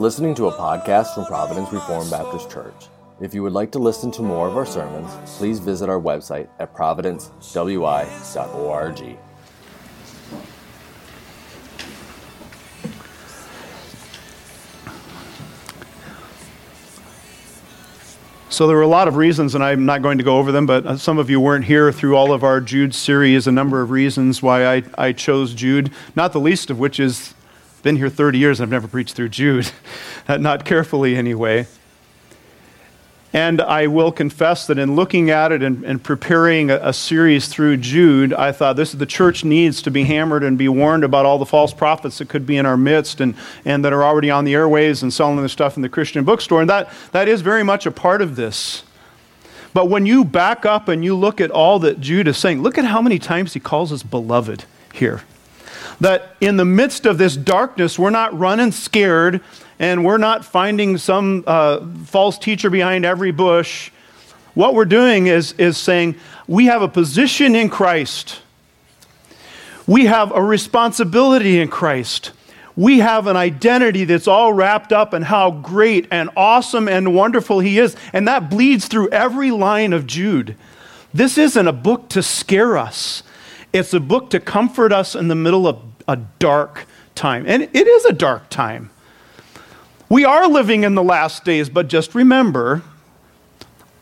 listening to a podcast from Providence Reformed Baptist Church. If you would like to listen to more of our sermons, please visit our website at providencewi.org. So there were a lot of reasons, and I'm not going to go over them, but uh, some of you weren't here through all of our Jude series. A number of reasons why I, I chose Jude, not the least of which is been here 30 years and I've never preached through Jude, uh, not carefully anyway. And I will confess that in looking at it and, and preparing a, a, series through Jude, I thought this is the church needs to be hammered and be warned about all the false prophets that could be in our midst and, and that are already on the airways and selling their stuff in the Christian bookstore. And that, that is very much a part of this. But when you back up and you look at all that Jude is saying, look at how many times he calls us beloved here that in the midst of this darkness, we're not running scared and we're not finding some uh, false teacher behind every bush. What we're doing is, is saying we have a position in Christ, we have a responsibility in Christ. We have an identity that's all wrapped up in how great and awesome and wonderful He is. And that bleeds through every line of Jude. This isn't a book to scare us. It's a book to comfort us in the middle of a dark time. And it is a dark time. We are living in the last days, but just remember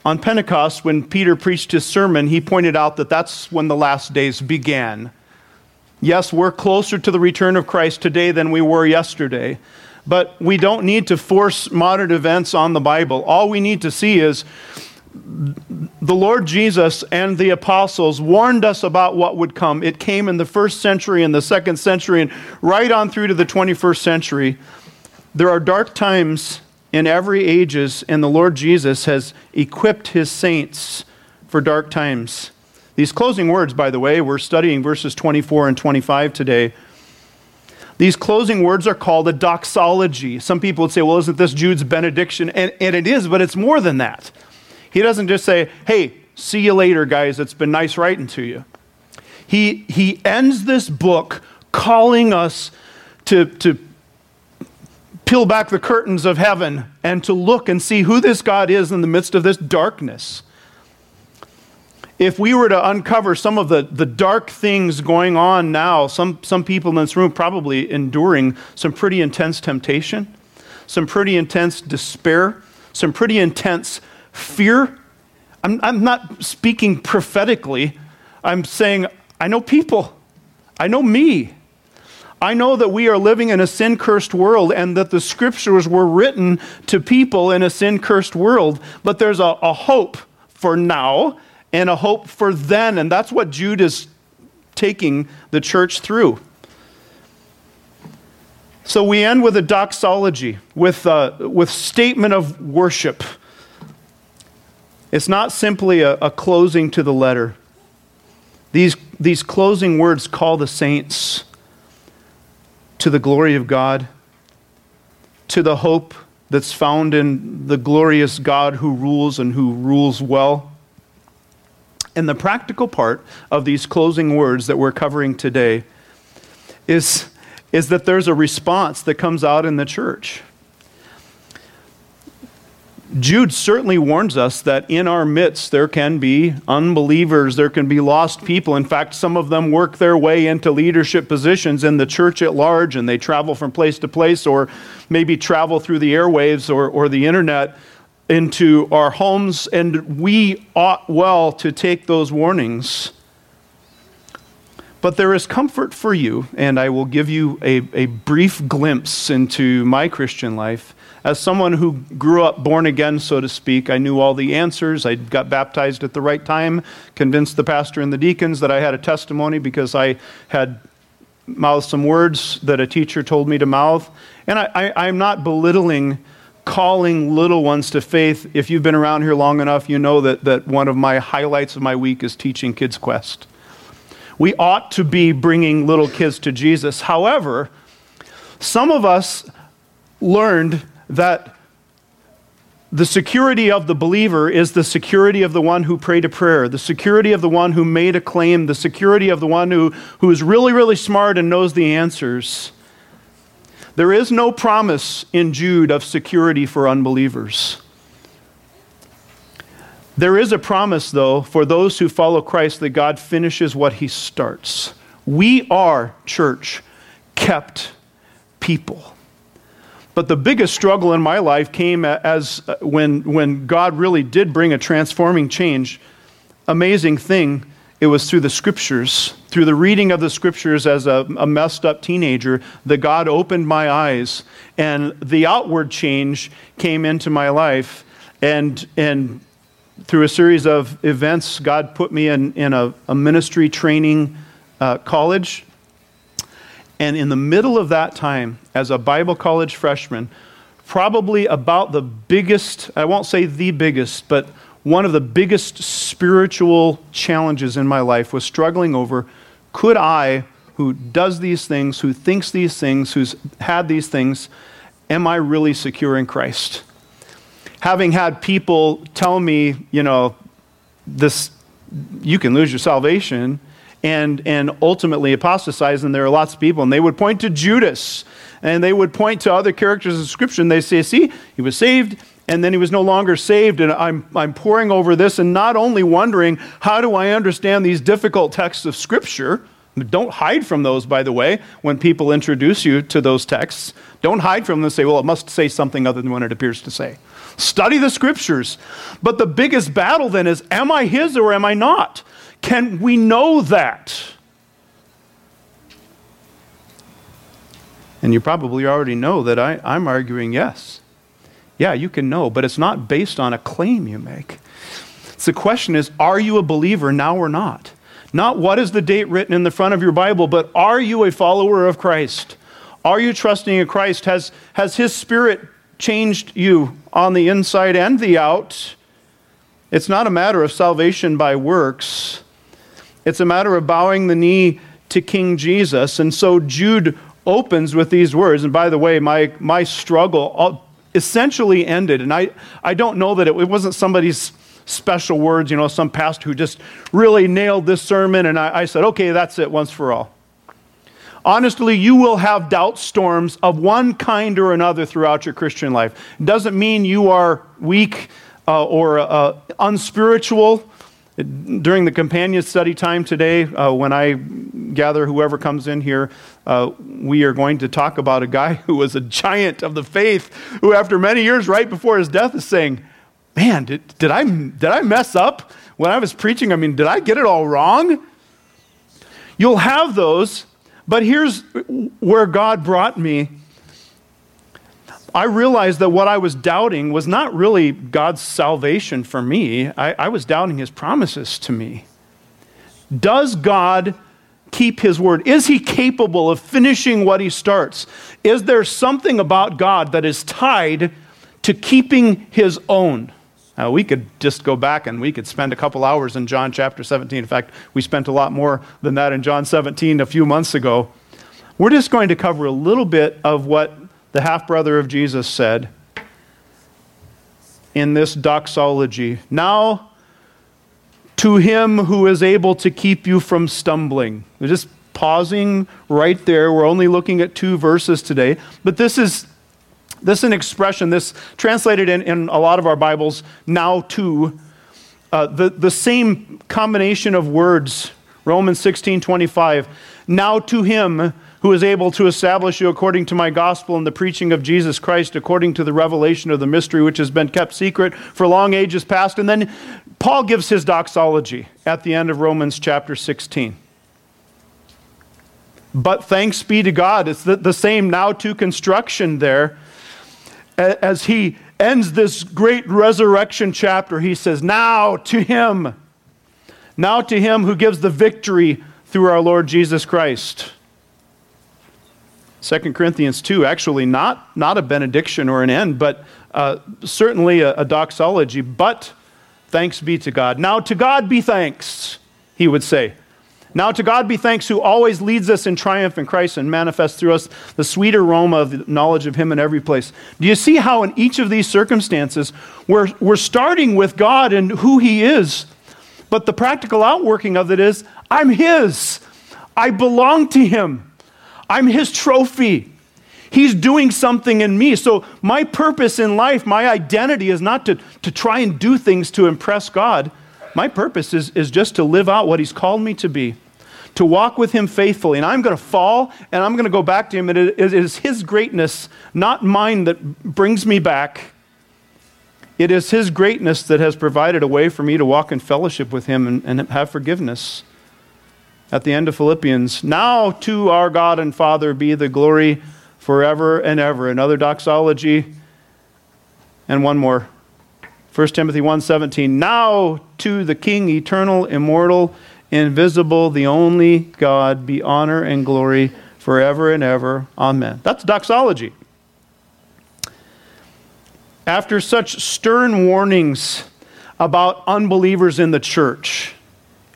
on Pentecost, when Peter preached his sermon, he pointed out that that's when the last days began. Yes, we're closer to the return of Christ today than we were yesterday, but we don't need to force modern events on the Bible. All we need to see is the Lord Jesus and the apostles warned us about what would come. It came in the first century and the second century and right on through to the 21st century. There are dark times in every ages and the Lord Jesus has equipped his saints for dark times. These closing words, by the way, we're studying verses 24 and 25 today. These closing words are called a doxology. Some people would say, well, isn't this Jude's benediction? And, and it is, but it's more than that. He doesn't just say, hey, see you later, guys. It's been nice writing to you. He, he ends this book calling us to, to peel back the curtains of heaven and to look and see who this God is in the midst of this darkness. If we were to uncover some of the, the dark things going on now, some, some people in this room probably enduring some pretty intense temptation, some pretty intense despair, some pretty intense fear. I'm, I'm not speaking prophetically. I'm saying, I know people. I know me. I know that we are living in a sin cursed world and that the scriptures were written to people in a sin cursed world, but there's a, a, hope for now and a hope for then. And that's what Jude is taking the church through. So we end with a doxology, with a, uh, with statement of worship. It's not simply a, a closing to the letter. These, these closing words call the saints to the glory of God, to the hope that's found in the glorious God who rules and who rules well. And the practical part of these closing words that we're covering today is, is that there's a response that comes out in the church. Jude certainly warns us that in our midst there can be unbelievers, there can be lost people. In fact, some of them work their way into leadership positions in the church at large and they travel from place to place or maybe travel through the airwaves or, or the internet into our homes. And we ought well to take those warnings. But there is comfort for you, and I will give you a, a brief glimpse into my Christian life as someone who grew up born again, so to speak, I knew all the answers. I got baptized at the right time, convinced the pastor and the deacons that I had a testimony because I had mouthed some words that a teacher told me to mouth. And I, I, I'm not belittling calling little ones to faith. If you've been around here long enough, you know that, that one of my highlights of my week is teaching Kids Quest. We ought to be bringing little kids to Jesus. However, some of us learned that the security of the believer is the security of the one who prayed a prayer, the security of the one who made a claim, the security of the one who, who is really, really smart and knows the answers. There is no promise in Jude of security for unbelievers. There is a promise, though, for those who follow Christ that God finishes what he starts. We are, church, kept people. But the biggest struggle in my life came as uh, when, when God really did bring a transforming change. Amazing thing it was through the scriptures, through the reading of the scriptures as a, a, messed up teenager, that God opened my eyes and the outward change came into my life. And, and through a series of events, God put me in, in a, a ministry training uh, college. And in the middle of that time, as a Bible college freshman, probably about the biggest, I won't say the biggest, but one of the biggest spiritual challenges in my life was struggling over could I, who does these things, who thinks these things, who's had these things, am I really secure in Christ? Having had people tell me, you know, this, you can lose your salvation and, and ultimately apostatize, and there are lots of people, and they would point to Judas and they would point to other characters in Scripture and they say, see, he was saved, and then he was no longer saved. And I'm, I'm poring over this and not only wondering, how do I understand these difficult texts of Scripture? Don't hide from those, by the way, when people introduce you to those texts. Don't hide from them and say, well, it must say something other than what it appears to say. Study the Scriptures. But the biggest battle then is, am I his or am I not? Can we know that? And you probably already know that I, I'm arguing yes. Yeah, you can know, but it's not based on a claim you make. So the question is are you a believer now or not? Not what is the date written in the front of your Bible, but are you a follower of Christ? Are you trusting in Christ? Has, has His Spirit changed you on the inside and the out? It's not a matter of salvation by works, it's a matter of bowing the knee to King Jesus. And so Jude opens with these words. And by the way, my, my struggle essentially ended. And I, I don't know that it, it wasn't somebody's special words, you know, some pastor who just really nailed this sermon. And I, I said, okay, that's it once for all. Honestly, you will have doubt storms of one kind or another throughout your Christian life. It doesn't mean you are weak uh, or uh, unspiritual. During the companion study time today, uh, when I gather whoever comes in here, uh, we are going to talk about a guy who was a giant of the faith, who, after many years, right before his death, is saying, Man, did, did, I, did I mess up when I was preaching? I mean, did I get it all wrong? You'll have those, but here's where God brought me. I realized that what I was doubting was not really God's salvation for me, I, I was doubting his promises to me. Does God keep his word? Is he capable of finishing what he starts? Is there something about God that is tied to keeping his own? Now, we could just go back and we could spend a couple hours in John chapter 17. In fact, we spent a lot more than that in John 17 a few months ago. We're just going to cover a little bit of what the half brother of Jesus said in this doxology. Now, to him who is able to keep you from stumbling. We're just pausing right there. We're only looking at two verses today, but this is this is an expression, this translated in, in a lot of our Bibles, now to, uh, the, the same combination of words, Romans 16 25. Now to him who is able to establish you according to my gospel and the preaching of Jesus Christ, according to the revelation of the mystery which has been kept secret for long ages past. And then Paul gives his doxology at the end of Romans chapter 16. But thanks be to God, it's the, the same now to construction there as he ends this great resurrection chapter, he says, Now to him, now to him who gives the victory through our Lord Jesus Christ. 2 Corinthians 2, actually not, not a benediction or an end, but uh, certainly a, a doxology. But thanks be to God. Now to God be thanks, he would say. Now to God be thanks who always leads us in triumph in Christ and manifests through us the sweet aroma of the knowledge of Him in every place. Do you see how in each of these circumstances we're, we're starting with God and who He is, but the practical outworking of it is I'm His. I belong to Him. I'm His trophy. He's doing something in me. So, my purpose in life, my identity is not to, to try and do things to impress God. My purpose is, is just to live out what He's called me to be, to walk with Him faithfully. And I'm going to fall and I'm going to go back to Him. And it is His greatness, not mine, that brings me back. It is His greatness that has provided a way for me to walk in fellowship with Him and, and have forgiveness. At the end of Philippians, now to our God and Father be the glory forever and ever. Another doxology. And one more. 1 Timothy 1:17 Now to the king eternal immortal invisible the only God be honor and glory forever and ever. Amen. That's doxology. After such stern warnings about unbelievers in the church,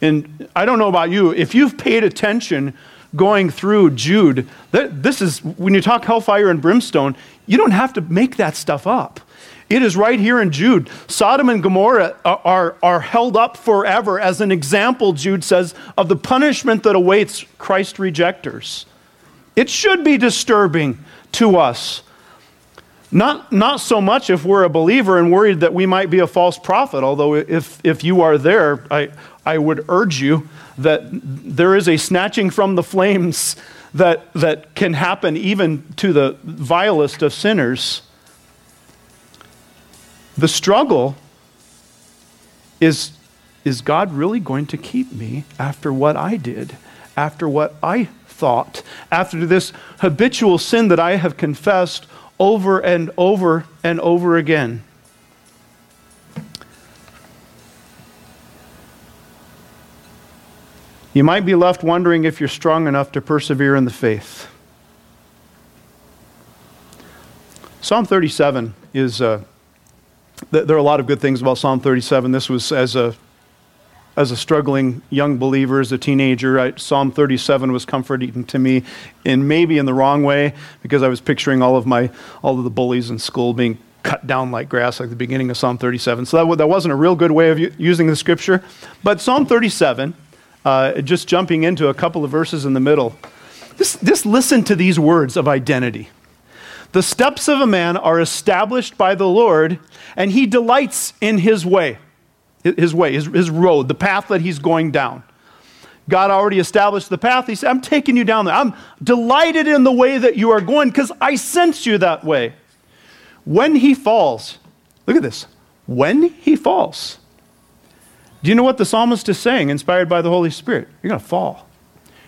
and I don't know about you, if you've paid attention going through Jude, this is, when you talk hellfire and brimstone, you don't have to make that stuff up. It is right here in Jude. Sodom and Gomorrah are, are, are, held up forever as an example, Jude says, of the punishment that awaits Christ rejectors. It should be disturbing to us. Not, not so much if we're a believer and worried that we might be a false prophet, although if, if you are there, I, I would urge you that there is a snatching from the flames that, that can happen even to the vilest of sinners. The struggle is is God really going to keep me after what I did, after what I thought, after this habitual sin that I have confessed over and over and over again? You might be left wondering if you're strong enough to persevere in the faith. Psalm 37 is, uh, th- there are a lot of good things about Psalm 37. This was as a, as a struggling young believer, as a teenager, I, Psalm 37 was comforting to me, and maybe in the wrong way, because I was picturing all of my, all of the bullies in school being cut down like grass, like the beginning of Psalm 37. So that, that wasn't a real good way of using the scripture. But Psalm 37 uh, just jumping into a couple of verses in the middle. Just, just listen to these words of identity. The steps of a man are established by the Lord, and he delights in his way, his way, his, his road, the path that he's going down. God already established the path. He said, I'm taking you down there. I'm delighted in the way that you are going because I sense you that way. When he falls, look at this. When he falls, do you know what the psalmist is saying, inspired by the Holy Spirit? You're going to fall.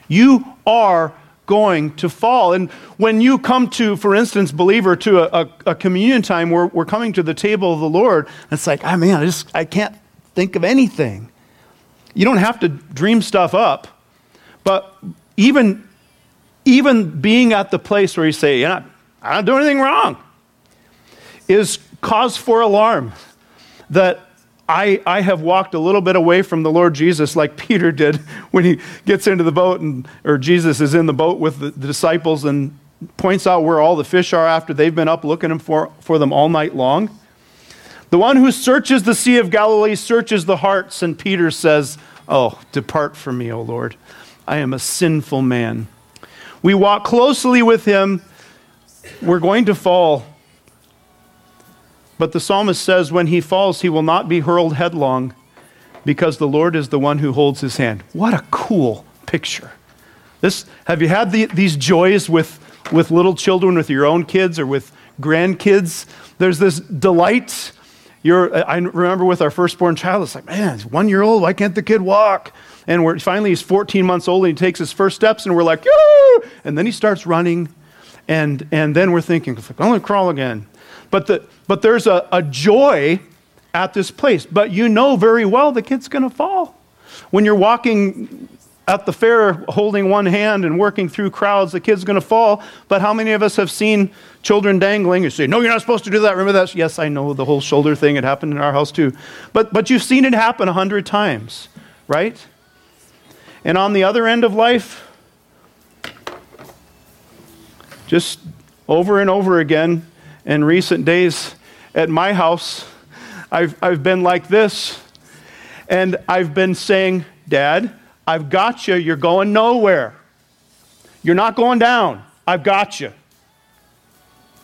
You are going to fall. And when you come to, for instance, believer, to a, a, a communion time where we're coming to the table of the Lord, it's like, oh man, I just I can't think of anything. You don't have to dream stuff up, but even even being at the place where you say, You're I don't do anything wrong, is cause for alarm. That I, I have walked a little bit away from the Lord Jesus like Peter did when he gets into the boat and or Jesus is in the boat with the, the disciples and points out where all the fish are after they've been up looking for, for them all night long. The one who searches the Sea of Galilee searches the hearts, and Peter says, Oh, depart from me, O Lord. I am a sinful man. We walk closely with him. We're going to fall. But the psalmist says, when he falls, he will not be hurled headlong because the Lord is the one who holds his hand. What a cool picture. This, have you had the, these joys with, with little children, with your own kids or with grandkids? There's this delight. You're, I remember with our firstborn child, it's like, man, he's one year old. Why can't the kid walk? And we're, finally, he's 14 months old and he takes his first steps, and we're like, Yoo! And then he starts running. And, and then we're thinking, I'm going to crawl again. But, the, but there's a, a joy at this place. But you know very well the kid's going to fall. When you're walking at the fair holding one hand and working through crowds, the kid's going to fall. But how many of us have seen children dangling? You say, No, you're not supposed to do that. Remember that? Yes, I know the whole shoulder thing. It happened in our house too. But, but you've seen it happen a hundred times, right? And on the other end of life, just over and over again, in recent days at my house, I've, I've been like this. And I've been saying, Dad, I've got you. You're going nowhere. You're not going down. I've got you.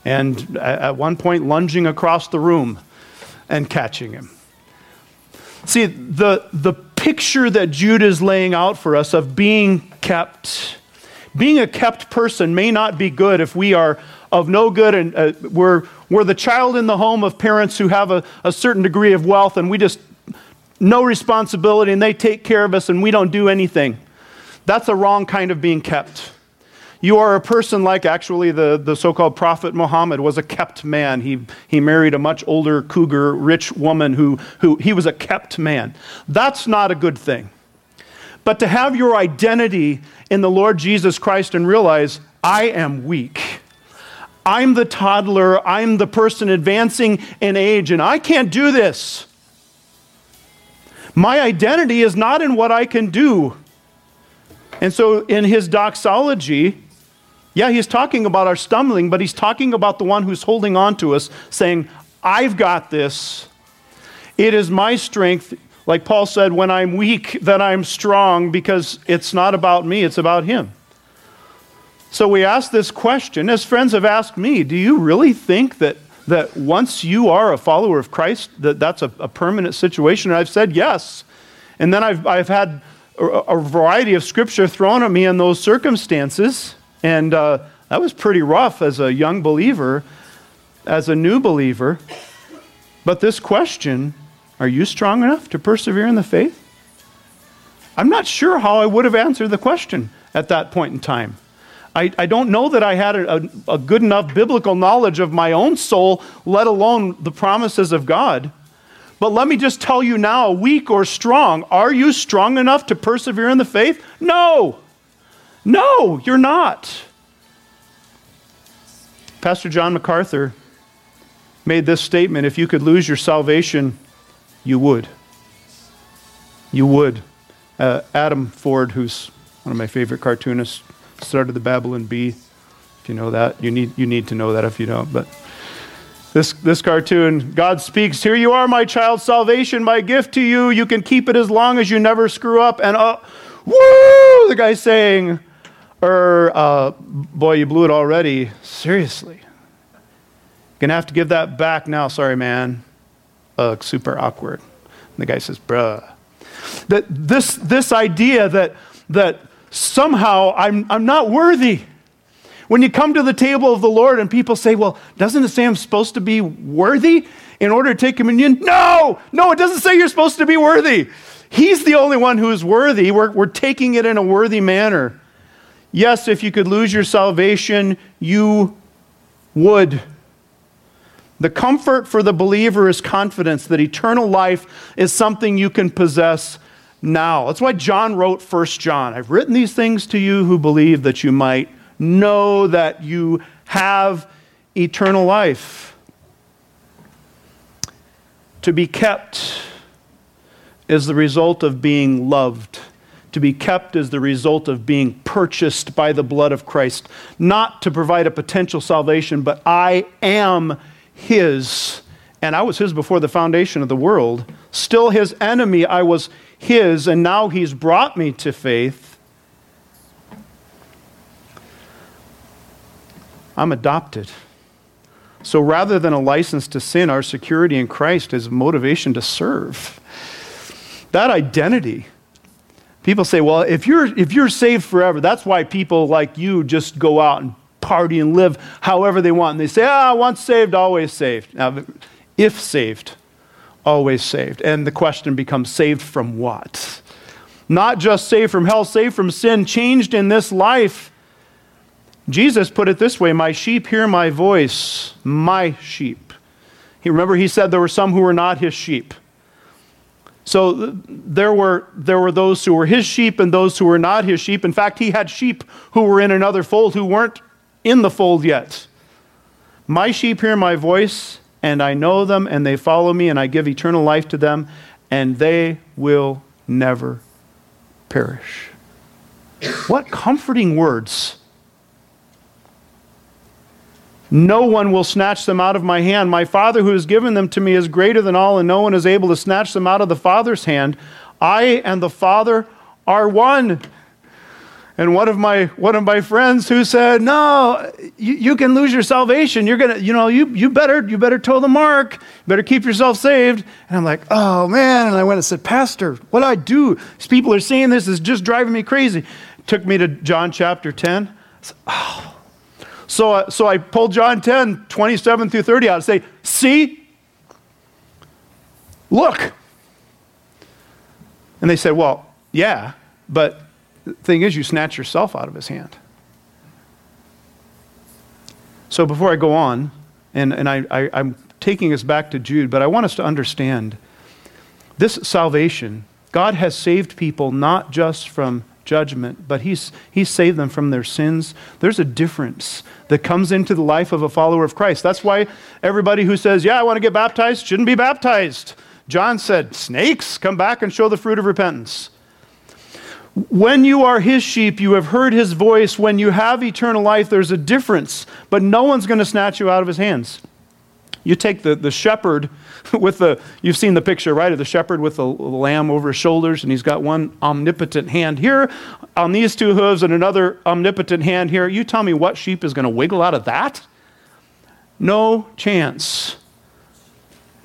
and at one point lunging across the room and catching him. See, the, the picture that Jude is laying out for us of being kept, being a kept person may not be good if we are of no good and uh, we're, we're the child in the home of parents who have a, a certain degree of wealth and we just no responsibility and they take care of us and we don't do anything. That's a wrong kind of being kept. You are a person like actually the, the so called Prophet Muhammad was a kept man. He, he married a much older, cougar, rich woman who, who he was a kept man. That's not a good thing. But to have your identity in the Lord Jesus Christ and realize, I am weak. I'm the toddler. I'm the person advancing in age, and I can't do this. My identity is not in what I can do. And so, in his doxology, yeah, he's talking about our stumbling, but he's talking about the one who's holding on to us, saying, I've got this. It is my strength, like Paul said, when I'm weak, that I'm strong, because it's not about me, it's about him. So we ask this question, as friends have asked me, do you really think that, that once you are a follower of Christ, that that's a, a permanent situation? And I've said yes. And then I've, I've had a, a variety of scripture thrown at me in those circumstances. And uh, that was pretty rough as a young believer, as a new believer. But this question are you strong enough to persevere in the faith? I'm not sure how I would have answered the question at that point in time. I, I don't know that I had a, a good enough biblical knowledge of my own soul, let alone the promises of God. But let me just tell you now, weak or strong, are you strong enough to persevere in the faith? No. No, you're not. Pastor John MacArthur made this statement if you could lose your salvation, you would. You would. Uh, Adam Ford, who's one of my favorite cartoonists, started the Babylon Bee. If you know that, you need, you need to know that if you don't. But this, this cartoon, God speaks, Here you are, my child, salvation, my gift to you. You can keep it as long as you never screw up. And uh, woo, the guy's saying, or, uh, boy, you blew it already. Seriously. Gonna have to give that back now. Sorry, man. Uh, super awkward. And the guy says, bruh. That this, this idea that, that somehow I'm, I'm not worthy. When you come to the table of the Lord and people say, well, doesn't it say I'm supposed to be worthy in order to take communion? No, no, it doesn't say you're supposed to be worthy. He's the only one who is worthy. We're, we're taking it in a worthy manner. Yes, if you could lose your salvation, you would. The comfort for the believer is confidence that eternal life is something you can possess now. That's why John wrote 1 John. I've written these things to you who believe that you might know that you have eternal life. To be kept is the result of being loved to be kept as the result of being purchased by the blood of Christ, not to provide a potential salvation, but I am His. And I was His before the foundation of the world. Still His enemy, I was His, and now He's brought me to faith. I'm adopted. So rather than a license to sin, our security in Christ is motivation to serve. That identity People say, well, if you're, if you're saved forever, that's why people like you just go out and party and live however they want. And they say, ah, once saved, always saved. Now, if saved, always saved. And the question becomes saved from what? Not just saved from hell, saved from sin, changed in this life. Jesus put it this way My sheep hear my voice, my sheep. He, remember, he said there were some who were not his sheep. So there were, there were those who were his sheep and those who were not his sheep. In fact, he had sheep who were in another fold who weren't in the fold yet. My sheep hear my voice, and I know them, and they follow me, and I give eternal life to them, and they will never perish. What comforting words no one will snatch them out of my hand. My Father who has given them to me is greater than all, and no one is able to snatch them out of the Father's hand. I and the Father are one. And one of my one of my friends who said, "No, you, you can lose your salvation. You're gonna, you know, you you better you better toe the mark. You better keep yourself saved." And I'm like, "Oh man!" And I went and said, "Pastor, what do I do? These people are saying this is just driving me crazy." Took me to John chapter 10. Said, oh. So, so I pulled John 10, 27 through 30 out and say, "See, look." And they said, "Well, yeah, but." Thing is, you snatch yourself out of his hand. So before I go on, and, and I, I, I'm taking us back to Jude, but I want us to understand this salvation, God has saved people not just from judgment, but he's, he's saved them from their sins. There's a difference that comes into the life of a follower of Christ. That's why everybody who says, Yeah, I want to get baptized, shouldn't be baptized. John said, Snakes, come back and show the fruit of repentance. When you are his sheep, you have heard his voice. When you have eternal life, there's a difference, but no one's going to snatch you out of his hands. You take the, the shepherd with the, you've seen the picture, right, of the shepherd with the lamb over his shoulders, and he's got one omnipotent hand here on these two hooves and another omnipotent hand here. You tell me what sheep is going to wiggle out of that? No chance.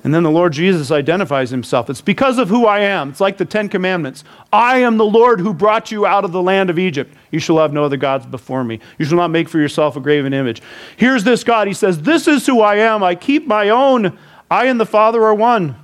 And then the Lord Jesus identifies himself. It's because of who I am. It's like the Ten Commandments. I am the Lord who brought you out of the land of Egypt. You shall have no other gods before me. You shall not make for yourself a graven image. Here's this God. He says, This is who I am. I keep my own. I and the Father are one.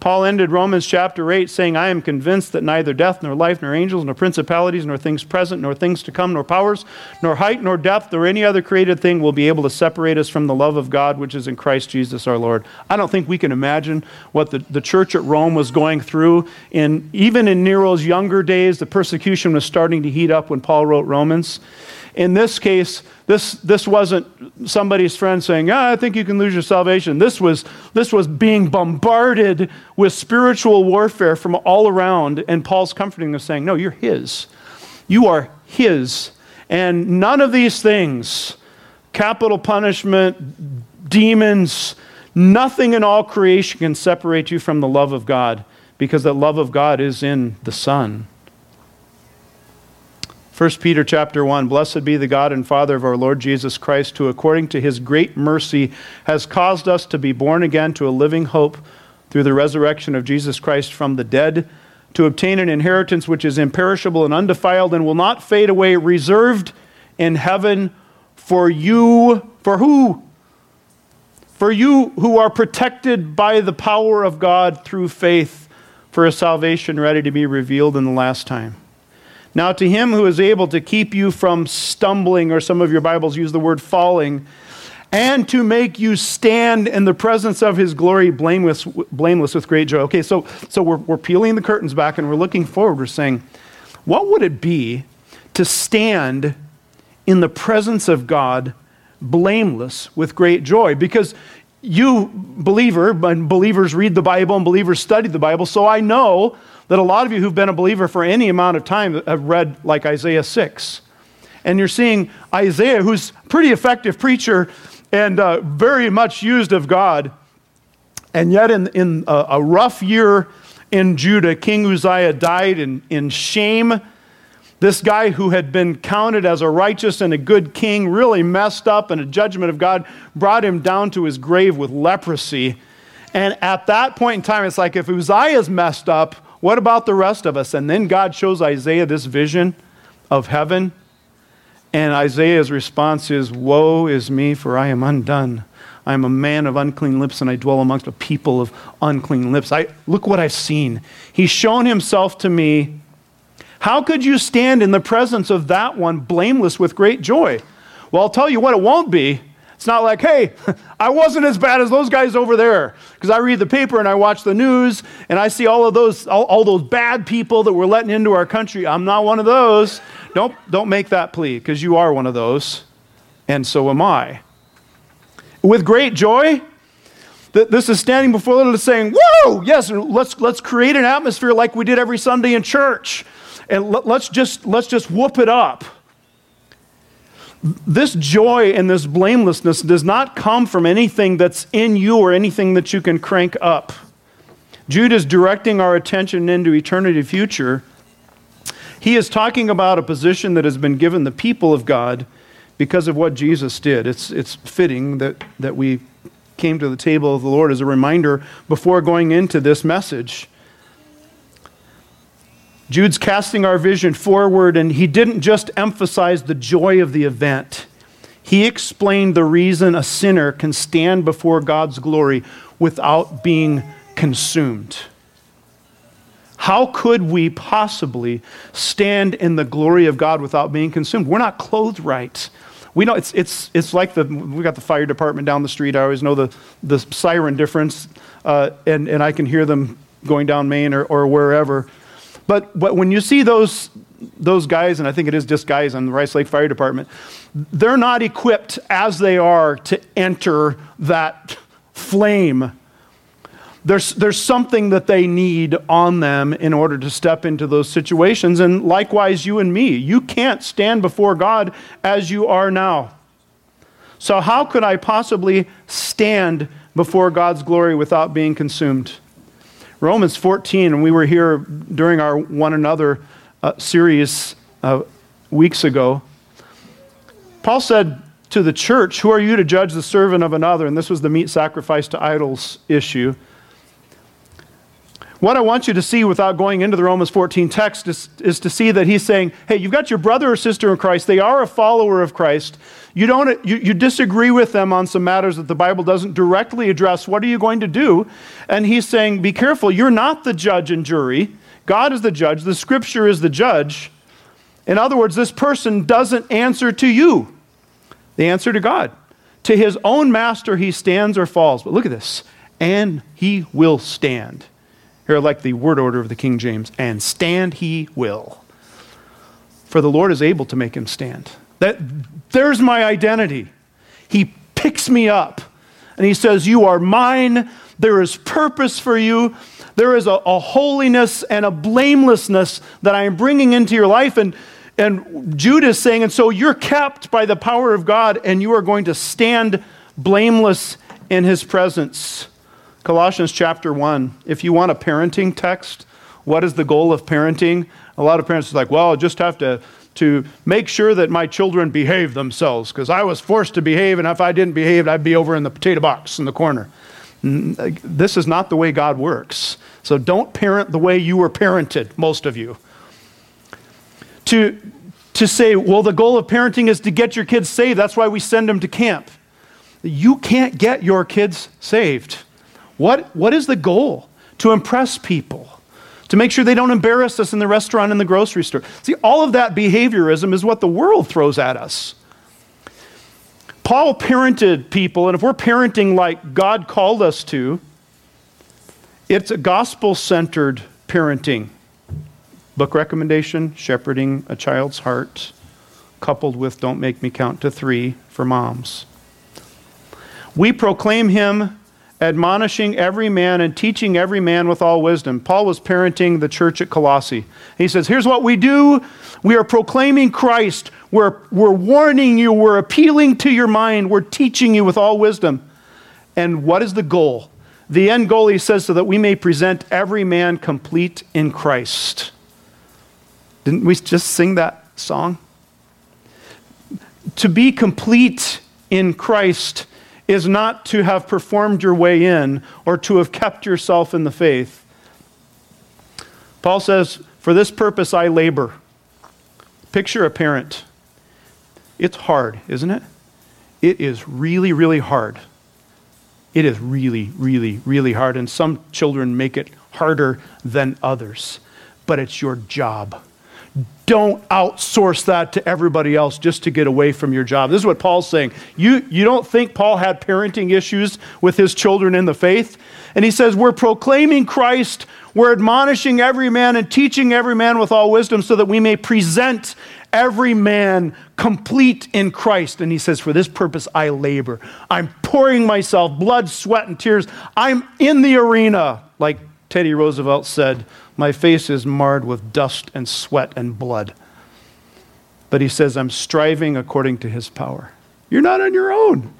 Paul ended Romans chapter 8 saying, I am convinced that neither death, nor life, nor angels, nor principalities, nor things present, nor things to come, nor powers, nor height, nor depth, nor any other created thing will be able to separate us from the love of God which is in Christ Jesus our Lord. I don't think we can imagine what the, the church at Rome was going through. In, even in Nero's younger days, the persecution was starting to heat up when Paul wrote Romans. In this case, this, this wasn't somebody's friend saying, ah, I think you can lose your salvation. This was, this was being bombarded with spiritual warfare from all around, and Paul's comforting them, saying, No, you're his. You are his. And none of these things, capital punishment, demons, nothing in all creation can separate you from the love of God because the love of God is in the Son. 1 Peter chapter 1 Blessed be the God and Father of our Lord Jesus Christ, who according to his great mercy has caused us to be born again to a living hope through the resurrection of Jesus Christ from the dead, to obtain an inheritance which is imperishable and undefiled and will not fade away, reserved in heaven for you. For who? For you who are protected by the power of God through faith for a salvation ready to be revealed in the last time. Now, to him who is able to keep you from stumbling, or some of your Bibles use the word falling, and to make you stand in the presence of his glory blameless, blameless with great joy. Okay, so, so we're, we're peeling the curtains back and we're looking forward. We're saying, what would it be to stand in the presence of God blameless with great joy? Because you, believer, and believers read the Bible and believers study the Bible, so I know that a lot of you who've been a believer for any amount of time have read like Isaiah 6. And you're seeing Isaiah, who's a pretty effective preacher and uh, very much used of God. And yet, in, in a, a rough year in Judah, King Uzziah died in, in shame. This guy who had been counted as a righteous and a good king really messed up, and a judgment of God brought him down to his grave with leprosy. And at that point in time, it's like if Uzziah's messed up, what about the rest of us? And then God shows Isaiah this vision of heaven. And Isaiah's response is, Woe is me, for I am undone. I am a man of unclean lips, and I dwell amongst a people of unclean lips. I, look what I've seen. He's shown himself to me. How could you stand in the presence of that one blameless with great joy? Well, I'll tell you what it won't be. It's not like, hey, I wasn't as bad as those guys over there. Because I read the paper and I watch the news and I see all of those, all, all, those bad people that we're letting into our country. I'm not one of those. Don't, don't make that plea because you are one of those. And so am I. With great joy, this is standing before them saying, Whoa, yes, let's, let's create an atmosphere like we did every Sunday in church. And let, let's, just, let's just whoop it up this joy and this blamelessness does not come from anything that's in you or anything that you can crank up. Jude is directing our attention into eternity future. He is talking about a position that has been given the people of God because of what Jesus did. It's, it's fitting that, that we came to the table of the Lord as a reminder before going into this message. Jude's casting our vision forward, and he didn't just emphasize the joy of the event. He explained the reason a sinner can stand before God's glory without being consumed. How could we possibly stand in the glory of God without being consumed? We're not clothed right. We know it's, it's, it's like the, we got the fire department down the street. I always know the, the siren difference, uh, and, and I can hear them going down Main or, or wherever. But, but when you see those, those guys, and I think it is just guys on the Rice Lake Fire Department, they're not equipped as they are to enter that flame there's, there's something that they need on them in order to step into those situations. And likewise, you and me, you can't stand before God as you are now. So, how could I possibly stand before God's glory without being consumed? Romans 14, and we were here during our one another uh, series uh, weeks ago. Paul said to the church, Who are you to judge the servant of another? And this was the meat sacrifice to idols issue. What I want you to see without going into the Romans 14 text is, is to see that he's saying, hey, you've got your brother or sister in Christ. They are a follower of Christ. You, don't, you, you disagree with them on some matters that the Bible doesn't directly address. What are you going to do? And he's saying, be careful. You're not the judge and jury. God is the judge. The scripture is the judge. In other words, this person doesn't answer to you, they answer to God. To his own master he stands or falls. But look at this. And he will stand. Here I like the word order of the King James. And stand he will. For the Lord is able to make him stand. That, there's my identity. He picks me up and he says, You are mine. There is purpose for you. There is a, a holiness and a blamelessness that I am bringing into your life. And, and Jude is saying, And so you're kept by the power of God and you are going to stand blameless in his presence. Colossians chapter 1. If you want a parenting text, what is the goal of parenting? A lot of parents are like, well, I just have to, to make sure that my children behave themselves because I was forced to behave, and if I didn't behave, I'd be over in the potato box in the corner. This is not the way God works. So don't parent the way you were parented, most of you. To, to say, well, the goal of parenting is to get your kids saved. That's why we send them to camp. You can't get your kids saved. What, what is the goal? To impress people, to make sure they don't embarrass us in the restaurant and the grocery store. See, all of that behaviorism is what the world throws at us. Paul parented people, and if we're parenting like God called us to, it's a gospel centered parenting. Book recommendation shepherding a child's heart, coupled with don't make me count to three for moms. We proclaim him admonishing every man and teaching every man with all wisdom. Paul was parenting the church at Colossae. He says, Here's what we do we are proclaiming Christ, we're, we're warning you, we're appealing to your mind, we're teaching you with all wisdom. And what is the goal? The end goal, he says, so that we may present every man complete in Christ. Didn't we just sing that song? To be complete in Christ is not to have performed your way in or to have kept yourself in the faith. Paul says, For this purpose I labor. Picture a parent. It's hard, isn't it? It is really, really hard. It is really, really, really hard. And some children make it harder than others. But it's your job don't outsource that to everybody else just to get away from your job. This is what Paul's saying. You, you don't think Paul had parenting issues with his children in the faith? And he says, We're proclaiming Christ, we're admonishing every man and teaching every man with all wisdom so that we may present every man complete in Christ. And he says, For this purpose I labor. I'm pouring myself blood, sweat, and tears. I'm in the arena, like Teddy Roosevelt said, My face is marred with dust and sweat and blood. But he says, I'm striving according to his power. You're not on your own.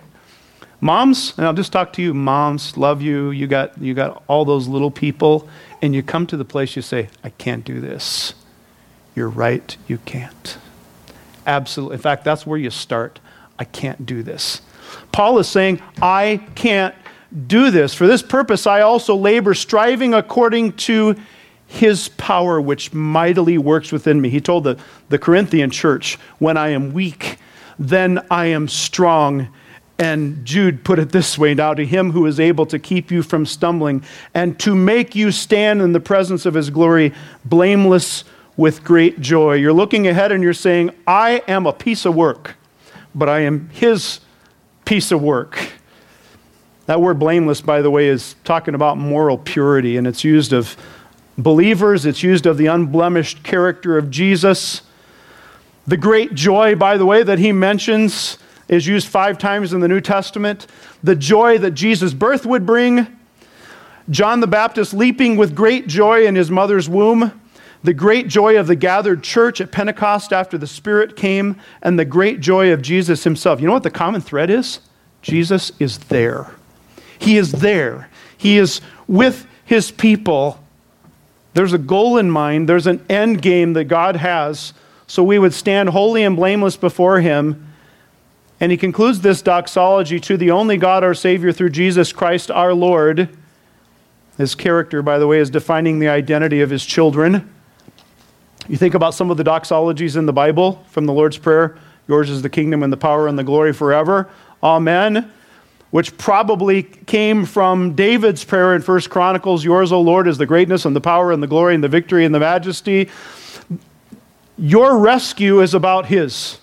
Moms, and I'll just talk to you, moms, love you. You got, you got all those little people, and you come to the place you say, I can't do this. You're right, you can't. Absolutely. In fact, that's where you start. I can't do this. Paul is saying, I can't do this. For this purpose, I also labor, striving according to his power, which mightily works within me. He told the, the Corinthian church, When I am weak, then I am strong. And Jude put it this way Now to him who is able to keep you from stumbling and to make you stand in the presence of his glory, blameless with great joy. You're looking ahead and you're saying, I am a piece of work, but I am his piece of work. That word blameless, by the way, is talking about moral purity, and it's used of believers, it's used of the unblemished character of Jesus. The great joy, by the way, that he mentions is used five times in the New Testament. The joy that Jesus' birth would bring. John the Baptist leaping with great joy in his mother's womb. The great joy of the gathered church at Pentecost after the Spirit came, and the great joy of Jesus himself. You know what the common thread is? Jesus is there. He is there. He is with his people. There's a goal in mind, there's an end game that God has, so we would stand holy and blameless before him. And he concludes this doxology to the only God, our Savior, through Jesus Christ our Lord. His character, by the way, is defining the identity of his children. You think about some of the doxologies in the Bible from the Lord's Prayer Yours is the kingdom and the power and the glory forever. Amen which probably came from David's prayer in First Chronicles, Yours, O Lord, is the greatness and the power and the glory and the victory and the majesty. Your rescue is about his.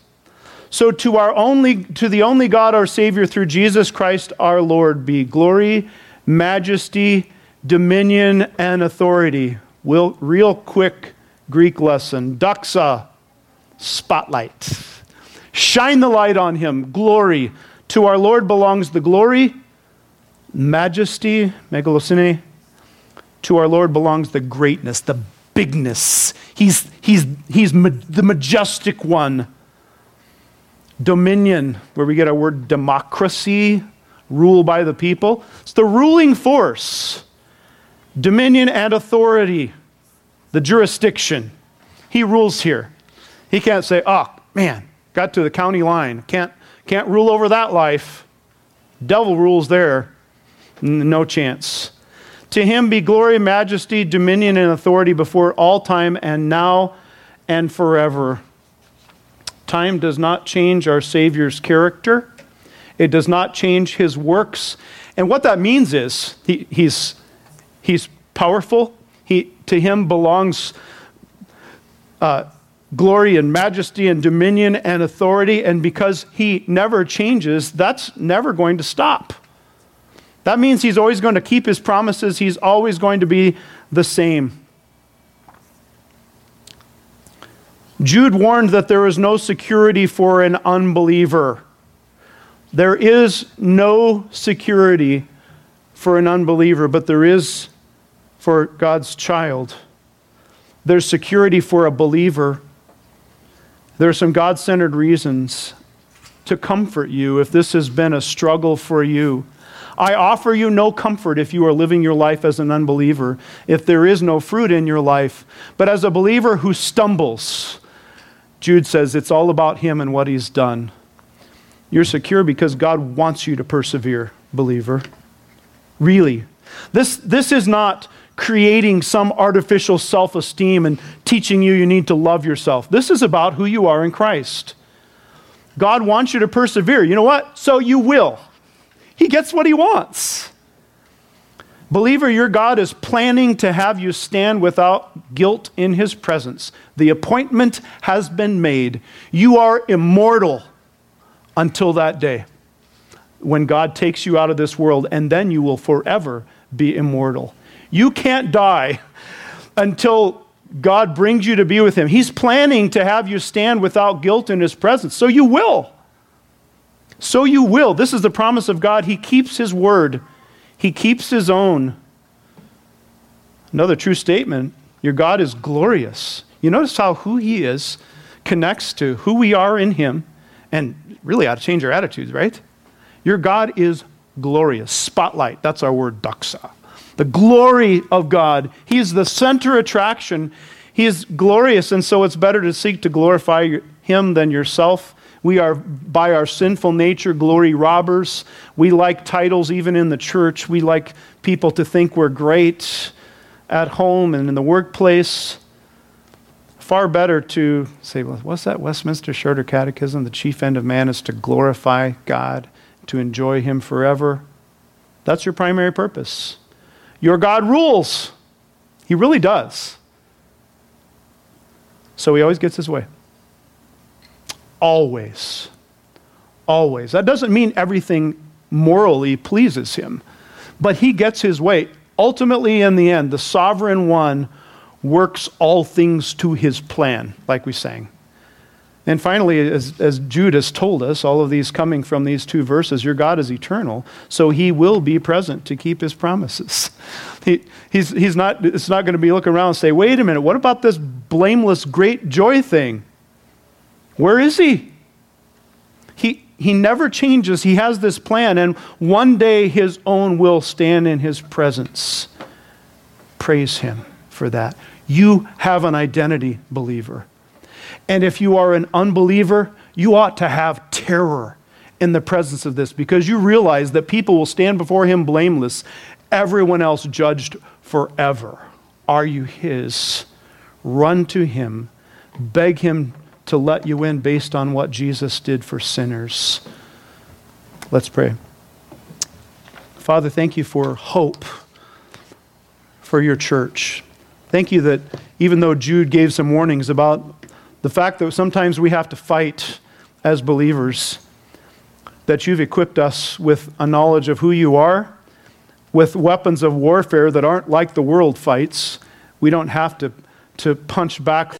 So to our only to the only God our Savior through Jesus Christ our Lord be glory, majesty, dominion, and authority. We'll, real quick Greek lesson. Doxa, spotlight. Shine the light on him. Glory, to our Lord belongs the glory, majesty, megalosune. To our Lord belongs the greatness, the bigness. He's, he's, he's ma- the majestic one. Dominion, where we get our word democracy, rule by the people. It's the ruling force. Dominion and authority, the jurisdiction. He rules here. He can't say, oh, man, got to the county line. Can't, can't rule over that life. Devil rules there. No chance. To him be glory, majesty, dominion, and authority before all time and now and forever. Time does not change our Savior's character, it does not change his works. And what that means is he, he's, he's powerful, he, to him belongs. Uh, glory and majesty and dominion and authority. And because he never changes, that's never going to stop. That means he's always going to keep his promises, he's always going to be the same. Jude warned that there is no security for an unbeliever. There is no security for an unbeliever, but there is for God's child. There's security for a believer. There are some God centered reasons to comfort you if this has been a struggle for you. I offer you no comfort if you are living your life as an unbeliever, if there is no fruit in your life. But as a believer who stumbles, Jude says it's all about him and what he's done. You're secure because God wants you to persevere, believer. Really. This, this is not creating some artificial self esteem and teaching you you need to love yourself. This is about who you are in Christ. God wants you to persevere. You know what? So you will. He gets what he wants. Believer, your God is planning to have you stand without guilt in his presence. The appointment has been made. You are immortal until that day when God takes you out of this world, and then you will forever be immortal. You can't die until God brings you to be with Him. He's planning to have you stand without guilt in His presence. So you will. So you will. This is the promise of God. He keeps His word, He keeps His own. Another true statement your God is glorious. You notice how who He is connects to who we are in Him, and really ought to change our attitudes, right? Your God is glorious. Spotlight, that's our word, doxa the glory of God. He is the center attraction. He is glorious, and so it's better to seek to glorify Him than yourself. We are, by our sinful nature, glory robbers. We like titles even in the church. We like people to think we're great at home and in the workplace. Far better to say, well, what's that Westminster Shorter Catechism? The chief end of man is to glorify God, to enjoy Him forever. That's your primary purpose. Your God rules. He really does. So He always gets His way. Always. Always. That doesn't mean everything morally pleases Him, but He gets His way. Ultimately, in the end, the sovereign one works all things to his plan, like we sang. And finally, as, as Jude has told us, all of these coming from these two verses, your God is eternal, so he will be present to keep his promises. He, he's, he's not, it's not going to be looking around and say, wait a minute, what about this blameless, great joy thing? Where is he? He, he never changes. He has this plan, and one day his own will stand in his presence. Praise him for that. You have an identity, believer. And if you are an unbeliever, you ought to have terror in the presence of this because you realize that people will stand before him blameless, everyone else judged forever. Are you his? Run to him, beg him to let you in based on what Jesus did for sinners. Let's pray. Father, thank you for hope for your church. Thank you that even though Jude gave some warnings about the fact that sometimes we have to fight as believers, that you've equipped us with a knowledge of who you are, with weapons of warfare that aren't like the world fights. We don't have to, to punch back